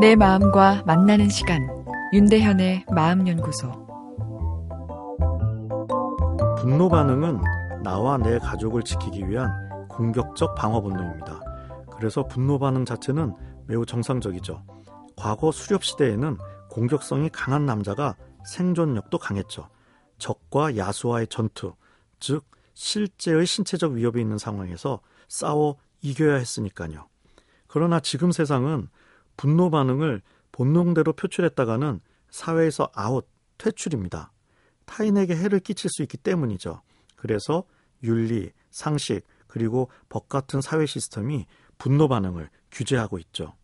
내 마음과 만나는 시간 윤대현의 마음연구소 분노 반응은 나와 내 가족을 지키기 위한 공격적 방어 본능입니다. 그래서 분노 반응 자체는 매우 정상적이죠. 과거 수렵 시대에는 공격성이 강한 남자가 생존력도 강했죠. 적과 야수와의 전투, 즉 실제의 신체적 위협이 있는 상황에서 싸워 이겨야 했으니까요. 그러나 지금 세상은 분노 반응을 본능대로 표출했다가는 사회에서 아웃, 퇴출입니다. 타인에게 해를 끼칠 수 있기 때문이죠. 그래서 윤리, 상식, 그리고 법 같은 사회 시스템이 분노 반응을 규제하고 있죠.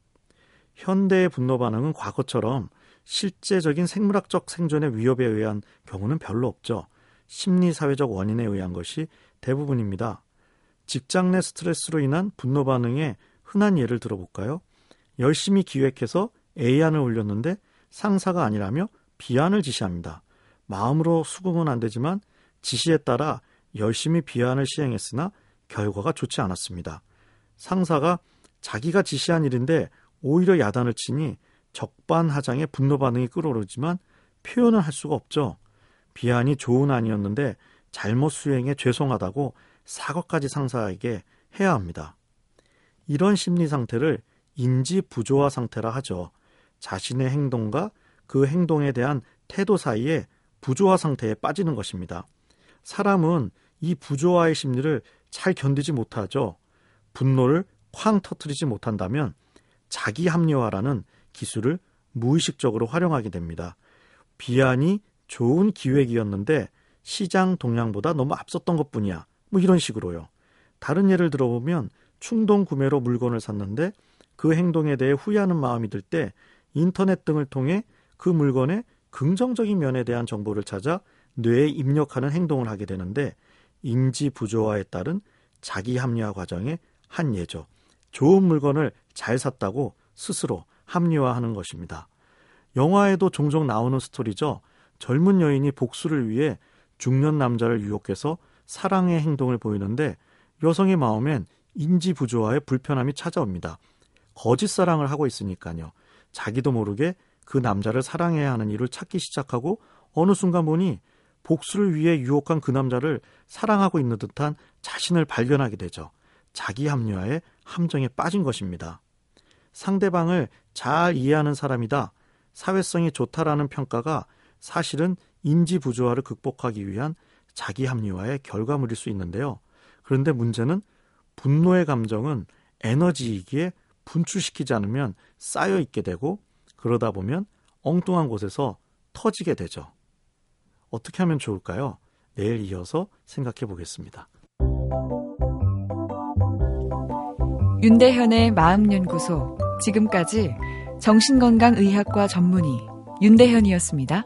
현대의 분노 반응은 과거처럼 실제적인 생물학적 생존의 위협에 의한 경우는 별로 없죠. 심리 사회적 원인에 의한 것이 대부분입니다. 직장 내 스트레스로 인한 분노 반응의 흔한 예를 들어볼까요? 열심히 기획해서 A안을 올렸는데 상사가 아니라며 B안을 지시합니다. 마음으로 수긍은 안 되지만 지시에 따라 열심히 B안을 시행했으나 결과가 좋지 않았습니다. 상사가 자기가 지시한 일인데 오히려 야단을 치니 적반하장의 분노 반응이 끌어오르지만 표현을 할 수가 없죠. 비안이 좋은 안이었는데 잘못 수행해 죄송하다고 사과까지 상사에게 해야 합니다. 이런 심리 상태를 인지 부조화 상태라 하죠. 자신의 행동과 그 행동에 대한 태도 사이에 부조화 상태에 빠지는 것입니다. 사람은 이 부조화의 심리를 잘 견디지 못하죠. 분노를 쾅 터트리지 못한다면 자기 합리화라는 기술을 무의식적으로 활용하게 됩니다. 비안이 좋은 기획이었는데 시장 동향보다 너무 앞섰던 것 뿐이야. 뭐 이런 식으로요. 다른 예를 들어보면 충동 구매로 물건을 샀는데 그 행동에 대해 후회하는 마음이 들 때 인터넷 등을 통해 그 물건의 긍정적인 면에 대한 정보를 찾아 뇌에 입력하는 행동을 하게 되는데 인지 부조화에 따른 자기 합리화 과정의 한 예죠. 좋은 물건을 잘 샀다고 스스로 합리화하는 것입니다. 영화에도 종종 나오는 스토리죠. 젊은 여인이 복수를 위해 중년 남자를 유혹해서 사랑의 행동을 보이는데 여성의 마음엔 인지 부조화의 불편함이 찾아옵니다. 거짓 사랑을 하고 있으니까요. 자기도 모르게 그 남자를 사랑해야 하는 이유를 찾기 시작하고 어느 순간 보니 복수를 위해 유혹한 그 남자를 사랑하고 있는 듯한 자신을 발견하게 되죠. 자기 합리화의 함정에 빠진 것입니다. 상대방을 잘 이해하는 사람이다. 사회성이 좋다라는 평가가 사실은 인지 부조화를 극복하기 위한 자기 합리화의 결과물일 수 있는데요. 그런데 문제는 분노의 감정은 에너지이기에 분출시키지 않으면 쌓여 있게 되고 그러다 보면 엉뚱한 곳에서 터지게 되죠. 어떻게 하면 좋을까요? 내일 이어서 생각해 보겠습니다. 윤대현의 마음연구소 지금까지 정신건강의학과 전문의 윤대현이었습니다.